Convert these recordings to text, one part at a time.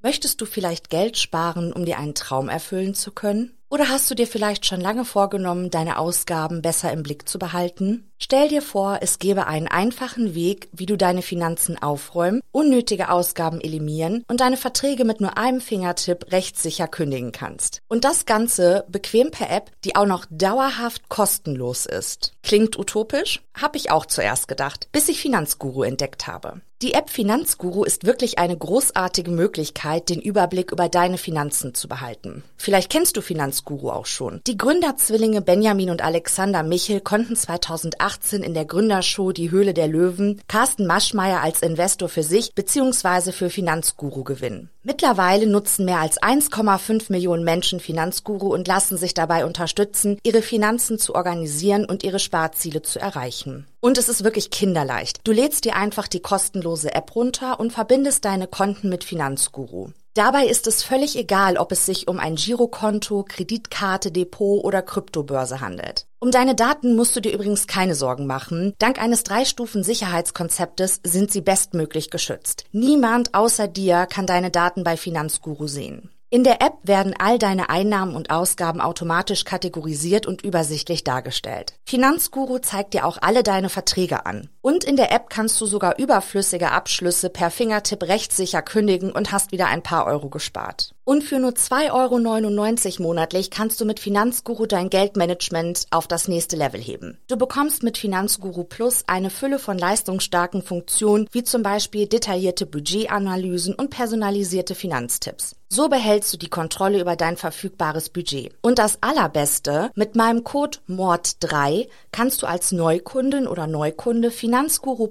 Möchtest du vielleicht Geld sparen, um dir einen Traum erfüllen zu können? Oder hast du dir vielleicht schon lange vorgenommen, deine Ausgaben besser im Blick zu behalten? Stell dir vor, es gäbe einen einfachen Weg, wie du deine Finanzen aufräumen, unnötige Ausgaben eliminieren und deine Verträge mit nur einem Fingertipp rechtssicher kündigen kannst. Und das Ganze bequem per App, die auch noch dauerhaft kostenlos ist. Klingt utopisch? Hab ich auch zuerst gedacht, bis ich Finanzguru entdeckt habe. Die App Finanzguru ist wirklich eine großartige Möglichkeit, den Überblick über deine Finanzen zu behalten. Vielleicht kennst du Finanzguru auch schon. Die Gründerzwillinge Benjamin und Alexander Michel konnten 2018 in der Gründershow Die Höhle der Löwen Carsten Maschmeyer als Investor für sich bzw. für Finanzguru gewinnen. Mittlerweile nutzen mehr als 1,5 Millionen Menschen Finanzguru und lassen sich dabei unterstützen, ihre Finanzen zu organisieren und ihre Sparziele zu erreichen. Und es ist wirklich kinderleicht. Du lädst dir einfach die kostenlose App runter und verbindest deine Konten mit Finanzguru. Dabei ist es völlig egal, ob es sich um ein Girokonto, Kreditkarte, Depot oder Kryptobörse handelt. Um deine Daten musst du dir übrigens keine Sorgen machen. Dank eines Drei-Stufen-Sicherheitskonzeptes sind sie bestmöglich geschützt. Niemand außer dir kann deine Daten bei Finanzguru sehen. In der App werden all deine Einnahmen und Ausgaben automatisch kategorisiert und übersichtlich dargestellt. Finanzguru zeigt dir auch alle deine Verträge an. Und in der App kannst du sogar überflüssige Abschlüsse per Fingertipp rechtssicher kündigen und hast wieder ein paar Euro gespart. Und für nur 2,99 Euro monatlich kannst du mit Finanzguru dein Geldmanagement auf das nächste Level heben. Du bekommst mit Finanzguru Plus eine Fülle von leistungsstarken Funktionen, wie zum Beispiel detaillierte Budgetanalysen und personalisierte Finanztipps. So behältst du die Kontrolle über dein verfügbares Budget. Und das Allerbeste, mit meinem Code MORD3 kannst du als Neukundin oder Neukunde Finanzguru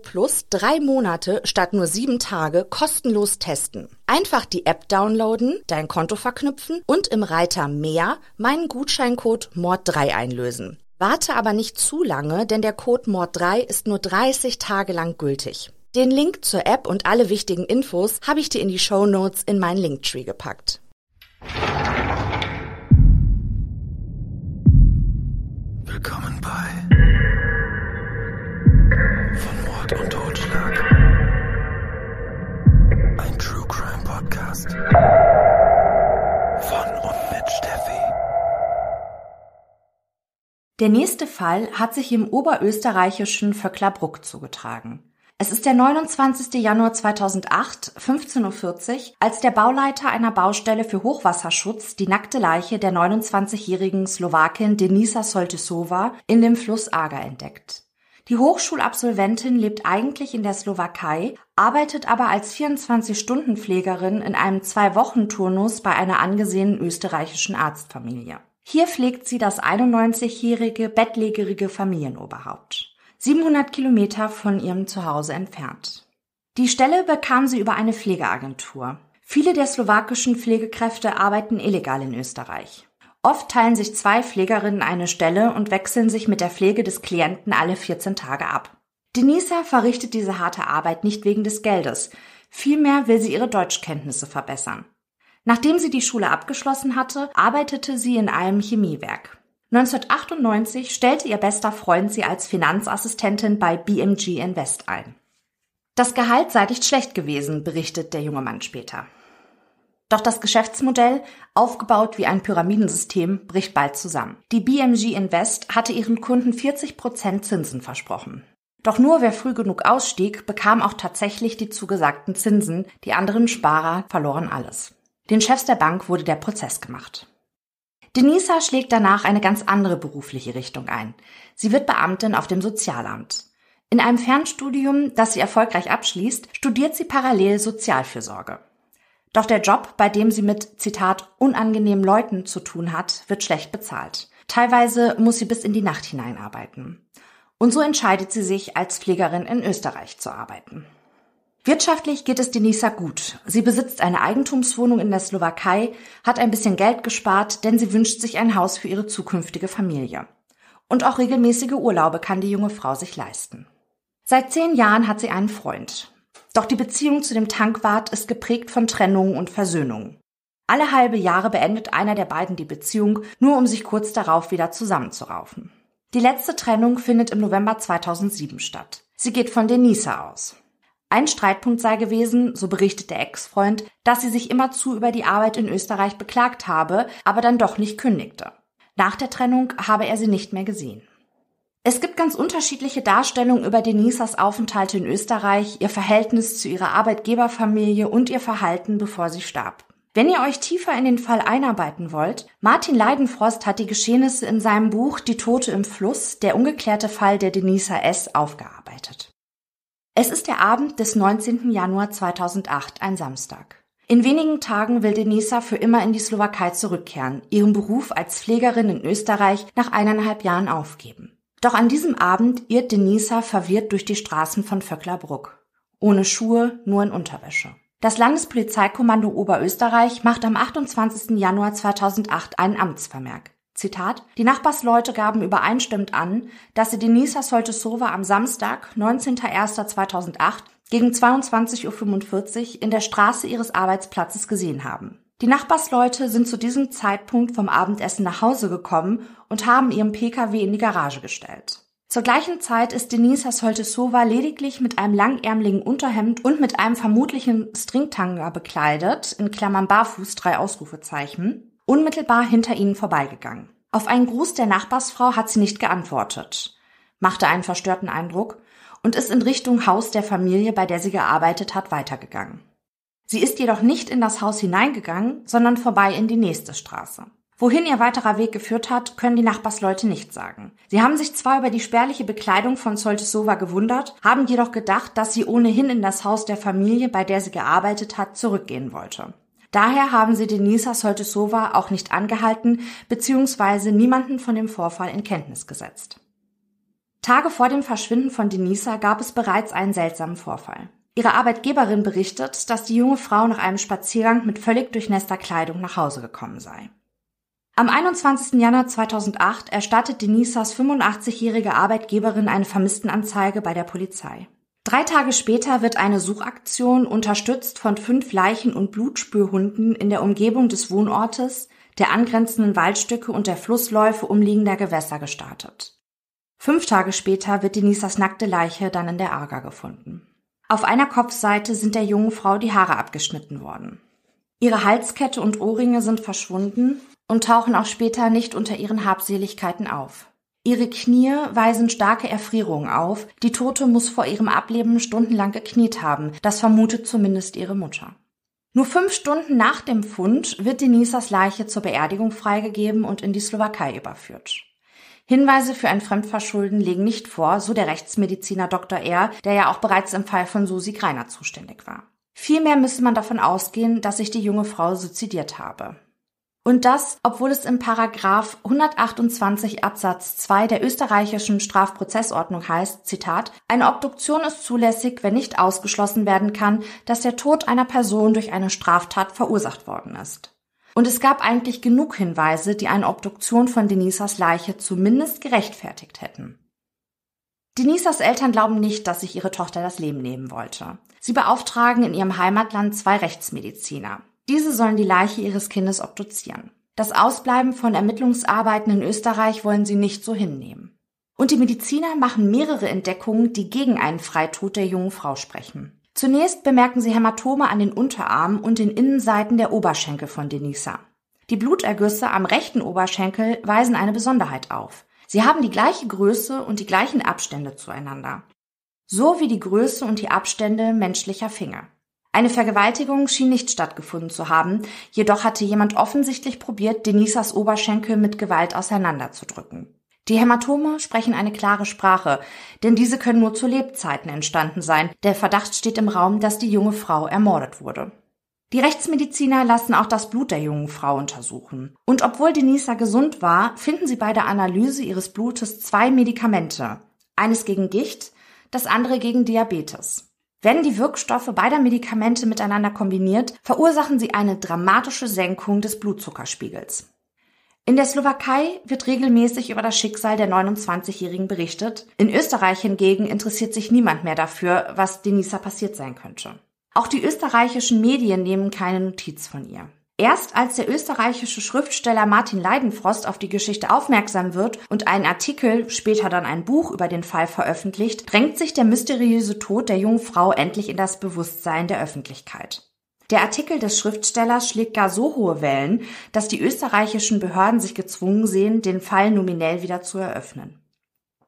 Plus drei Monate statt nur sieben Tage kostenlos testen. Einfach die App downloaden, dein Konto verknüpfen und im Reiter Mehr meinen Gutscheincode MORD3 einlösen. Warte aber nicht zu lange, denn der Code MORD3 ist nur 30 Tage lang gültig. Den Link zur App und alle wichtigen Infos habe ich dir in die Show Notes in meinen Linktree gepackt. Willkommen Von und mit Steffi. Der nächste Fall hat sich im oberösterreichischen Vöcklerbruck zugetragen. Es ist der 29. Januar 2008, 15.40 Uhr, als der Bauleiter einer Baustelle für Hochwasserschutz die nackte Leiche der 29-jährigen Slowakin Denisa Soltysova in dem Fluss Aga entdeckt. Die Hochschulabsolventin lebt eigentlich in der Slowakei, arbeitet aber als 24-Stunden-Pflegerin in einem Zwei-Wochen-Turnus bei einer angesehenen österreichischen Arztfamilie. Hier pflegt sie das 91-jährige bettlägerige Familienoberhaupt. 700 Kilometer von ihrem Zuhause entfernt. Die Stelle bekam sie über eine Pflegeagentur. Viele der slowakischen Pflegekräfte arbeiten illegal in Österreich. Oft teilen sich zwei Pflegerinnen eine Stelle und wechseln sich mit der Pflege des Klienten alle 14 Tage ab. Denisa verrichtet diese harte Arbeit nicht wegen des Geldes. Vielmehr will sie ihre Deutschkenntnisse verbessern. Nachdem sie die Schule abgeschlossen hatte, arbeitete sie in einem Chemiewerk. 1998 stellte ihr bester Freund sie als Finanzassistentin bei BMG Invest ein. Das Gehalt sei nicht schlecht gewesen, berichtet der junge Mann später. Doch das Geschäftsmodell, aufgebaut wie ein Pyramidensystem, bricht bald zusammen. Die BMG Invest hatte ihren Kunden 40 Prozent Zinsen versprochen. Doch nur wer früh genug ausstieg, bekam auch tatsächlich die zugesagten Zinsen, die anderen Sparer verloren alles. Den Chefs der Bank wurde der Prozess gemacht. Denisa schlägt danach eine ganz andere berufliche Richtung ein. Sie wird Beamtin auf dem Sozialamt. In einem Fernstudium, das sie erfolgreich abschließt, studiert sie parallel Sozialfürsorge. Doch der Job, bei dem sie mit, Zitat, unangenehmen Leuten zu tun hat, wird schlecht bezahlt. Teilweise muss sie bis in die Nacht hineinarbeiten. Und so entscheidet sie sich, als Pflegerin in Österreich zu arbeiten. Wirtschaftlich geht es Denisa gut. Sie besitzt eine Eigentumswohnung in der Slowakei, hat ein bisschen Geld gespart, denn sie wünscht sich ein Haus für ihre zukünftige Familie. Und auch regelmäßige Urlaube kann die junge Frau sich leisten. Seit zehn Jahren hat sie einen Freund. Doch die Beziehung zu dem Tankwart ist geprägt von Trennungen und Versöhnungen. Alle halbe Jahre beendet einer der beiden die Beziehung, nur um sich kurz darauf wieder zusammenzuraufen. Die letzte Trennung findet im November 2007 statt. Sie geht von Denisa aus. Ein Streitpunkt sei gewesen, so berichtet der Ex-Freund, dass sie sich immerzu über die Arbeit in Österreich beklagt habe, aber dann doch nicht kündigte. Nach der Trennung habe er sie nicht mehr gesehen. Es gibt ganz unterschiedliche Darstellungen über Denisas Aufenthalte in Österreich, ihr Verhältnis zu ihrer Arbeitgeberfamilie und ihr Verhalten, bevor sie starb. Wenn ihr euch tiefer in den Fall einarbeiten wollt, Martin Leidenfrost hat die Geschehnisse in seinem Buch Die Tote im Fluss, der ungeklärte Fall der Denisa S. aufgearbeitet. Es ist der Abend des 19. Januar 2008, ein Samstag. In wenigen Tagen will Denisa für immer in die Slowakei zurückkehren, ihren Beruf als Pflegerin in Österreich nach eineinhalb Jahren aufgeben. Doch an diesem Abend irrt Denisa verwirrt durch die Straßen von Vöcklerbruck. Ohne Schuhe, nur in Unterwäsche. Das Landespolizeikommando Oberösterreich macht am 28. Januar 2008 einen Amtsvermerk. Zitat, die Nachbarsleute gaben übereinstimmend an, dass sie Denisa Soltesova am Samstag, 19.01.2008 gegen 22.45 Uhr in der Straße ihres Arbeitsplatzes gesehen haben. Die Nachbarsleute sind zu diesem Zeitpunkt vom Abendessen nach Hause gekommen und haben ihren Pkw in die Garage gestellt. Zur gleichen Zeit ist Denisa Soltesova lediglich mit einem langärmeligen Unterhemd und mit einem vermutlichen Stringtanga bekleidet, in Klammern barfuß drei Ausrufezeichen, unmittelbar hinter ihnen vorbeigegangen. Auf einen Gruß der Nachbarsfrau hat sie nicht geantwortet, machte einen verstörten Eindruck und ist in Richtung Haus der Familie, bei der sie gearbeitet hat, weitergegangen. Sie ist jedoch nicht in das Haus hineingegangen, sondern vorbei in die nächste Straße. Wohin ihr weiterer Weg geführt hat, können die Nachbarsleute nicht sagen. Sie haben sich zwar über die spärliche Bekleidung von Soltesova gewundert, haben jedoch gedacht, dass sie ohnehin in das Haus der Familie, bei der sie gearbeitet hat, zurückgehen wollte. Daher haben sie Denisa Soltesova auch nicht angehalten bzw. niemanden von dem Vorfall in Kenntnis gesetzt. Tage vor dem Verschwinden von Denisa gab es bereits einen seltsamen Vorfall. Ihre Arbeitgeberin berichtet, dass die junge Frau nach einem Spaziergang mit völlig durchnässter Kleidung nach Hause gekommen sei. Am 21. Januar 2008 erstattet Denisas 85-jährige Arbeitgeberin eine Vermisstenanzeige bei der Polizei. Drei Tage später wird eine Suchaktion unterstützt von fünf Leichen- und Blutspürhunden in der Umgebung des Wohnortes, der angrenzenden Waldstücke und der Flussläufe umliegender Gewässer gestartet. Fünf Tage später wird Denisas nackte Leiche dann in der Arga gefunden. Auf einer Kopfseite sind der jungen Frau die Haare abgeschnitten worden. Ihre Halskette und Ohrringe sind verschwunden und tauchen auch später nicht unter ihren Habseligkeiten auf. Ihre Knie weisen starke Erfrierungen auf. Die Tote muss vor ihrem Ableben stundenlang gekniet haben. Das vermutet zumindest ihre Mutter. Nur fünf Stunden nach dem Fund wird Denisas Leiche zur Beerdigung freigegeben und in die Slowakei überführt. Hinweise für ein Fremdverschulden legen nicht vor, so der Rechtsmediziner Dr. R., der ja auch bereits im Fall von Susi Greiner zuständig war. Vielmehr müsse man davon ausgehen, dass sich die junge Frau suizidiert habe. Und das, obwohl es im Paragraph 128 Absatz 2 der österreichischen Strafprozessordnung heißt, Zitat, eine Obduktion ist zulässig, wenn nicht ausgeschlossen werden kann, dass der Tod einer Person durch eine Straftat verursacht worden ist. Und es gab eigentlich genug Hinweise, die eine Obduktion von Denisas Leiche zumindest gerechtfertigt hätten. Denisas Eltern glauben nicht, dass sich ihre Tochter das Leben nehmen wollte. Sie beauftragen in ihrem Heimatland zwei Rechtsmediziner. Diese sollen die Leiche ihres Kindes obduzieren. Das Ausbleiben von Ermittlungsarbeiten in Österreich wollen sie nicht so hinnehmen. Und die Mediziner machen mehrere Entdeckungen, die gegen einen Freitod der jungen Frau sprechen. Zunächst bemerken sie Hämatome an den Unterarmen und den Innenseiten der Oberschenkel von Denisa. Die Blutergüsse am rechten Oberschenkel weisen eine Besonderheit auf. Sie haben die gleiche Größe und die gleichen Abstände zueinander. so wie die Größe und die Abstände menschlicher Finger. Eine Vergewaltigung schien nicht stattgefunden zu haben, jedoch hatte jemand offensichtlich probiert, Denisas Oberschenkel mit Gewalt auseinanderzudrücken. Die Hämatome sprechen eine klare Sprache, denn diese können nur zu Lebzeiten entstanden sein. Der Verdacht steht im Raum, dass die junge Frau ermordet wurde. Die Rechtsmediziner lassen auch das Blut der jungen Frau untersuchen. Und obwohl Denisa gesund war, finden sie bei der Analyse ihres Blutes zwei Medikamente. Eines gegen Gicht, das andere gegen Diabetes. Werden die Wirkstoffe beider Medikamente miteinander kombiniert, verursachen sie eine dramatische Senkung des Blutzuckerspiegels. In der Slowakei wird regelmäßig über das Schicksal der 29-Jährigen berichtet. In Österreich hingegen interessiert sich niemand mehr dafür, was Denisa passiert sein könnte. Auch die österreichischen Medien nehmen keine Notiz von ihr. Erst als der österreichische Schriftsteller Martin Leidenfrost auf die Geschichte aufmerksam wird und einen Artikel, später dann ein Buch über den Fall veröffentlicht, drängt sich der mysteriöse Tod der jungen Frau endlich in das Bewusstsein der Öffentlichkeit. Der Artikel des Schriftstellers schlägt gar so hohe Wellen, dass die österreichischen Behörden sich gezwungen sehen, den Fall nominell wieder zu eröffnen.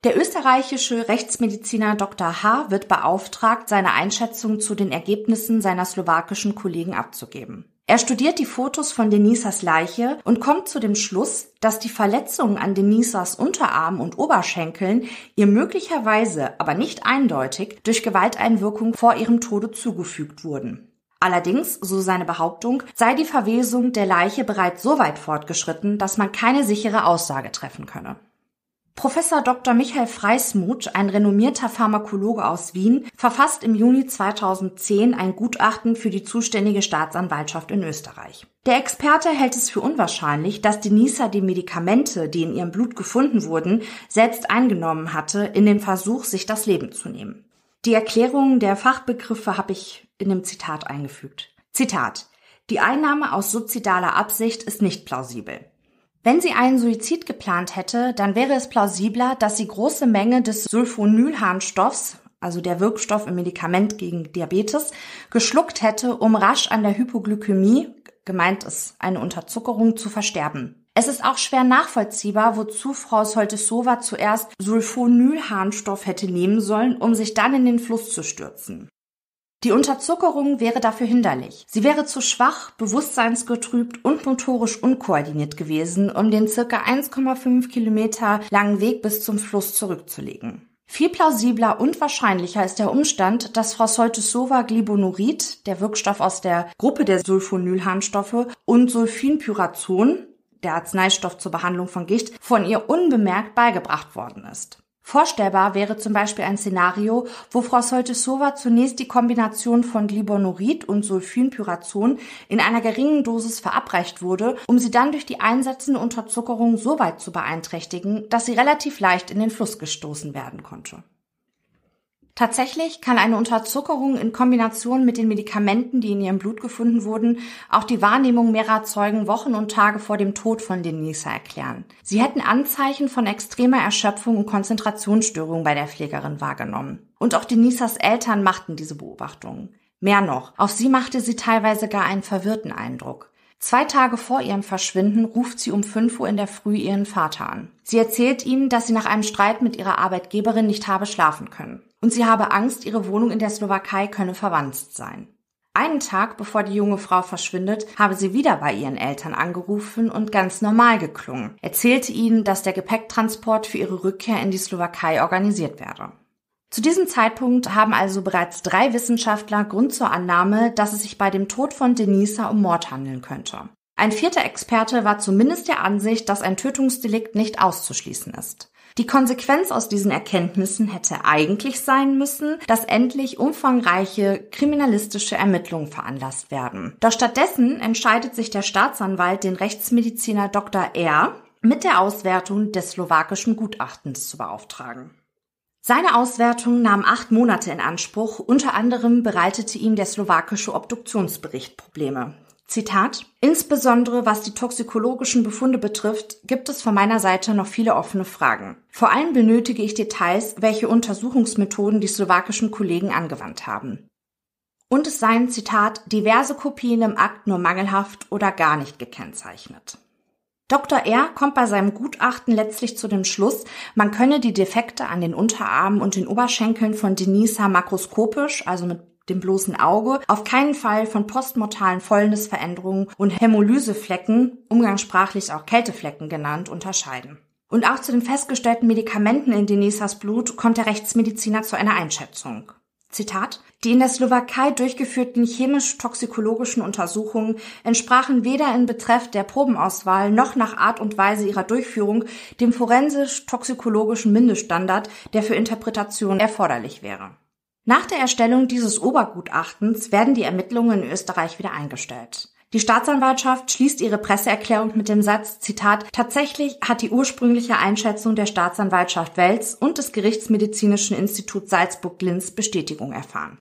Der österreichische Rechtsmediziner Dr. H. wird beauftragt, seine Einschätzung zu den Ergebnissen seiner slowakischen Kollegen abzugeben. Er studiert die Fotos von Denisas Leiche und kommt zu dem Schluss, dass die Verletzungen an Denisas Unterarm und Oberschenkeln ihr möglicherweise, aber nicht eindeutig, durch Gewalteinwirkung vor ihrem Tode zugefügt wurden. Allerdings, so seine Behauptung, sei die Verwesung der Leiche bereits so weit fortgeschritten, dass man keine sichere Aussage treffen könne. Professor Dr. Michael Freismuth, ein renommierter Pharmakologe aus Wien, verfasst im Juni 2010 ein Gutachten für die zuständige Staatsanwaltschaft in Österreich. Der Experte hält es für unwahrscheinlich, dass Denisa die Medikamente, die in ihrem Blut gefunden wurden, selbst eingenommen hatte, in den Versuch, sich das Leben zu nehmen. Die Erklärung der Fachbegriffe habe ich in dem Zitat eingefügt. Zitat. Die Einnahme aus suizidaler Absicht ist nicht plausibel. Wenn sie einen Suizid geplant hätte, dann wäre es plausibler, dass sie große Menge des Sulfonylharnstoffs, also der Wirkstoff im Medikament gegen Diabetes, geschluckt hätte, um rasch an der Hypoglykämie, gemeint ist eine Unterzuckerung, zu versterben. Es ist auch schwer nachvollziehbar, wozu Frau Soltesova zuerst Sulfonylharnstoff hätte nehmen sollen, um sich dann in den Fluss zu stürzen. Die Unterzuckerung wäre dafür hinderlich. Sie wäre zu schwach, bewusstseinsgetrübt und motorisch unkoordiniert gewesen, um den circa 1,5 Kilometer langen Weg bis zum Fluss zurückzulegen. Viel plausibler und wahrscheinlicher ist der Umstand, dass Frau Soltesova Glibonurid, der Wirkstoff aus der Gruppe der Sulfonylharnstoffe, und Sulfinpyrazon, der Arzneistoff zur Behandlung von Gicht, von ihr unbemerkt beigebracht worden ist. Vorstellbar wäre zum Beispiel ein Szenario, wo Frau Soltesova zunächst die Kombination von Glibonurid und Sulfinpyrazon in einer geringen Dosis verabreicht wurde, um sie dann durch die einsetzende Unterzuckerung so weit zu beeinträchtigen, dass sie relativ leicht in den Fluss gestoßen werden konnte. Tatsächlich kann eine Unterzuckerung in Kombination mit den Medikamenten, die in ihrem Blut gefunden wurden, auch die Wahrnehmung mehrerer Zeugen Wochen und Tage vor dem Tod von Denisa erklären. Sie hätten Anzeichen von extremer Erschöpfung und Konzentrationsstörung bei der Pflegerin wahrgenommen. Und auch Denisas Eltern machten diese Beobachtungen. Mehr noch, auf sie machte sie teilweise gar einen verwirrten Eindruck. Zwei Tage vor ihrem Verschwinden ruft sie um 5 Uhr in der Früh ihren Vater an. Sie erzählt ihm, dass sie nach einem Streit mit ihrer Arbeitgeberin nicht habe schlafen können und sie habe Angst, ihre Wohnung in der Slowakei könne verwanzt sein. Einen Tag bevor die junge Frau verschwindet, habe sie wieder bei ihren Eltern angerufen und ganz normal geklungen, erzählte ihnen, dass der Gepäcktransport für ihre Rückkehr in die Slowakei organisiert werde. Zu diesem Zeitpunkt haben also bereits drei Wissenschaftler Grund zur Annahme, dass es sich bei dem Tod von Denisa um Mord handeln könnte. Ein vierter Experte war zumindest der Ansicht, dass ein Tötungsdelikt nicht auszuschließen ist. Die Konsequenz aus diesen Erkenntnissen hätte eigentlich sein müssen, dass endlich umfangreiche kriminalistische Ermittlungen veranlasst werden. Doch stattdessen entscheidet sich der Staatsanwalt, den Rechtsmediziner Dr. R. mit der Auswertung des slowakischen Gutachtens zu beauftragen. Seine Auswertung nahm acht Monate in Anspruch. Unter anderem bereitete ihm der slowakische Obduktionsbericht Probleme. Zitat, insbesondere was die toxikologischen Befunde betrifft, gibt es von meiner Seite noch viele offene Fragen. Vor allem benötige ich Details, welche Untersuchungsmethoden die slowakischen Kollegen angewandt haben. Und es seien, Zitat, diverse Kopien im Akt nur mangelhaft oder gar nicht gekennzeichnet. Dr. R. kommt bei seinem Gutachten letztlich zu dem Schluss, man könne die Defekte an den Unterarmen und den Oberschenkeln von Denisa makroskopisch, also mit dem bloßen Auge, auf keinen Fall von postmortalen Fäulnisveränderungen und Hämolyseflecken, umgangssprachlich auch Kälteflecken genannt, unterscheiden. Und auch zu den festgestellten Medikamenten in Denisas Blut kommt der Rechtsmediziner zu einer Einschätzung. Zitat, die in der Slowakei durchgeführten chemisch-toxikologischen Untersuchungen entsprachen weder in Betreff der Probenauswahl noch nach Art und Weise ihrer Durchführung dem forensisch-toxikologischen Mindeststandard, der für Interpretation erforderlich wäre. Nach der Erstellung dieses Obergutachtens werden die Ermittlungen in Österreich wieder eingestellt. Die Staatsanwaltschaft schließt ihre Presseerklärung mit dem Satz, Zitat, tatsächlich hat die ursprüngliche Einschätzung der Staatsanwaltschaft Wels und des Gerichtsmedizinischen Instituts Salzburg-Linz Bestätigung erfahren.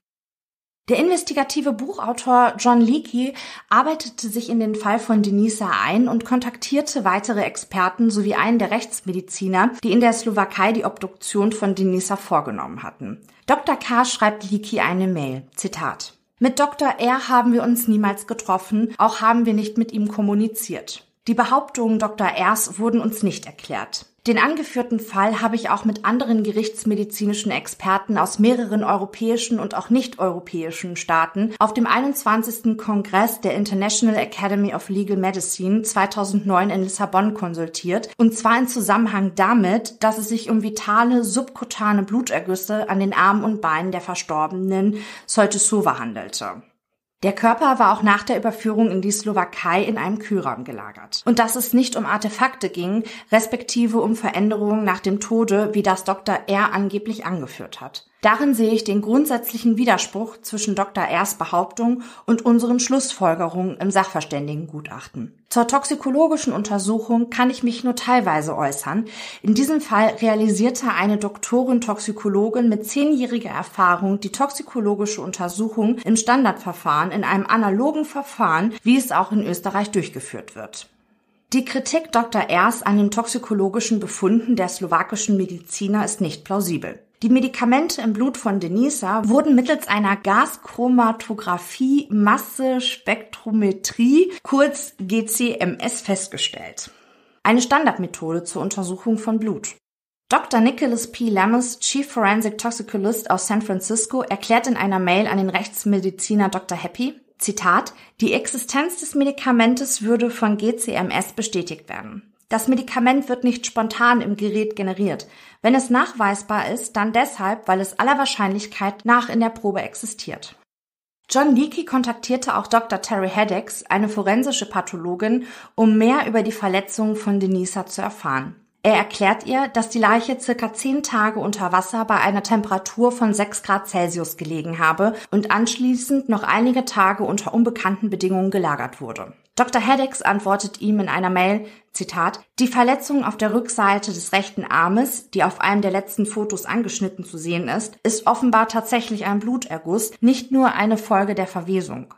Der investigative Buchautor John Leakey arbeitete sich in den Fall von Denisa ein und kontaktierte weitere Experten sowie einen der Rechtsmediziner, die in der Slowakei die Obduktion von Denisa vorgenommen hatten. Dr. K. schreibt Leakey eine Mail. Zitat. Mit Dr. R. haben wir uns niemals getroffen, auch haben wir nicht mit ihm kommuniziert. Die Behauptungen Dr. Rs wurden uns nicht erklärt. Den angeführten Fall habe ich auch mit anderen gerichtsmedizinischen Experten aus mehreren europäischen und auch nicht-europäischen Staaten auf dem 21. Kongress der International Academy of Legal Medicine 2009 in Lissabon konsultiert, und zwar in Zusammenhang damit, dass es sich um vitale subkutane Blutergüsse an den Armen und Beinen der Verstorbenen Soltesova handelte. Der Körper war auch nach der Überführung in die Slowakei in einem Kühlraum gelagert. Und dass es nicht um Artefakte ging, respektive um Veränderungen nach dem Tode, wie das Dr. R. angeblich angeführt hat. Darin sehe ich den grundsätzlichen Widerspruch zwischen Dr. Rs Behauptung und unseren Schlussfolgerungen im Sachverständigengutachten. Zur toxikologischen Untersuchung kann ich mich nur teilweise äußern. In diesem Fall realisierte eine Doktorin Toxikologin mit zehnjähriger Erfahrung die toxikologische Untersuchung im Standardverfahren in einem analogen Verfahren, wie es auch in Österreich durchgeführt wird. Die Kritik Dr. Rs an den toxikologischen Befunden der slowakischen Mediziner ist nicht plausibel. Die Medikamente im Blut von Denisa wurden mittels einer Gaschromatographie Massespektrometrie, kurz GCMS, festgestellt. Eine Standardmethode zur Untersuchung von Blut. Dr. Nicholas P. Lamus, Chief Forensic Toxicologist aus San Francisco, erklärt in einer Mail an den Rechtsmediziner Dr. Happy, Zitat, die Existenz des Medikamentes würde von GCMS bestätigt werden. Das Medikament wird nicht spontan im Gerät generiert. Wenn es nachweisbar ist, dann deshalb, weil es aller Wahrscheinlichkeit nach in der Probe existiert. John Leakey kontaktierte auch Dr. Terry Haddix, eine forensische Pathologin, um mehr über die Verletzungen von Denisa zu erfahren. Er erklärt ihr, dass die Leiche circa zehn Tage unter Wasser bei einer Temperatur von 6 Grad Celsius gelegen habe und anschließend noch einige Tage unter unbekannten Bedingungen gelagert wurde. Dr. Haddix antwortet ihm in einer Mail, Zitat, die Verletzung auf der Rückseite des rechten Armes, die auf einem der letzten Fotos angeschnitten zu sehen ist, ist offenbar tatsächlich ein Bluterguss, nicht nur eine Folge der Verwesung.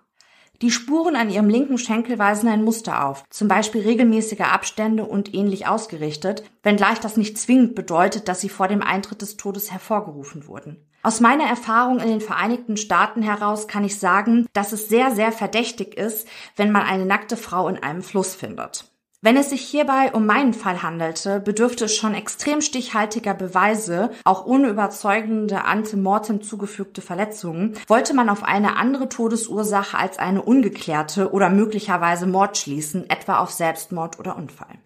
Die Spuren an ihrem linken Schenkel weisen ein Muster auf, zum Beispiel regelmäßige Abstände und ähnlich ausgerichtet, wenngleich das nicht zwingend bedeutet, dass sie vor dem Eintritt des Todes hervorgerufen wurden. Aus meiner Erfahrung in den Vereinigten Staaten heraus kann ich sagen, dass es sehr, sehr verdächtig ist, wenn man eine nackte Frau in einem Fluss findet. Wenn es sich hierbei um meinen Fall handelte, bedürfte es schon extrem stichhaltiger Beweise, auch ohne überzeugende Antemortem zugefügte Verletzungen, wollte man auf eine andere Todesursache als eine ungeklärte oder möglicherweise Mord schließen, etwa auf Selbstmord oder Unfall.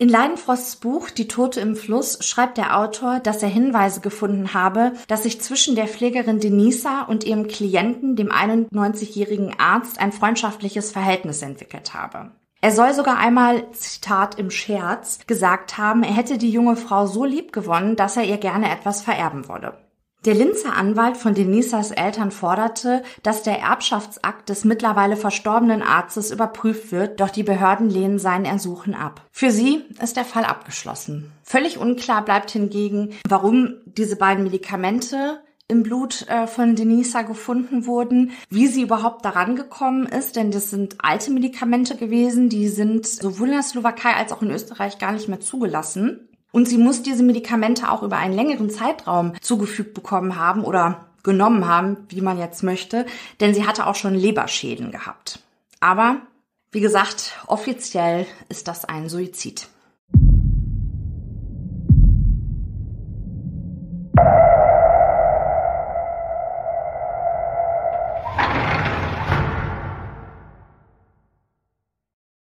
In Leidenfrosts Buch Die Tote im Fluss schreibt der Autor, dass er Hinweise gefunden habe, dass sich zwischen der Pflegerin Denisa und ihrem Klienten, dem 91-jährigen Arzt, ein freundschaftliches Verhältnis entwickelt habe. Er soll sogar einmal, Zitat im Scherz, gesagt haben, er hätte die junge Frau so lieb gewonnen, dass er ihr gerne etwas vererben wolle. Der Linzer Anwalt von Denisas Eltern forderte, dass der Erbschaftsakt des mittlerweile verstorbenen Arztes überprüft wird, doch die Behörden lehnen sein Ersuchen ab. Für sie ist der Fall abgeschlossen. Völlig unklar bleibt hingegen, warum diese beiden Medikamente im Blut äh, von Denisa gefunden wurden, wie sie überhaupt daran gekommen ist, denn das sind alte Medikamente gewesen, die sind sowohl in der Slowakei als auch in Österreich gar nicht mehr zugelassen. Und sie muss diese Medikamente auch über einen längeren Zeitraum zugefügt bekommen haben oder genommen haben, wie man jetzt möchte, denn sie hatte auch schon Leberschäden gehabt. Aber Wie gesagt, offiziell ist das ein Suizid.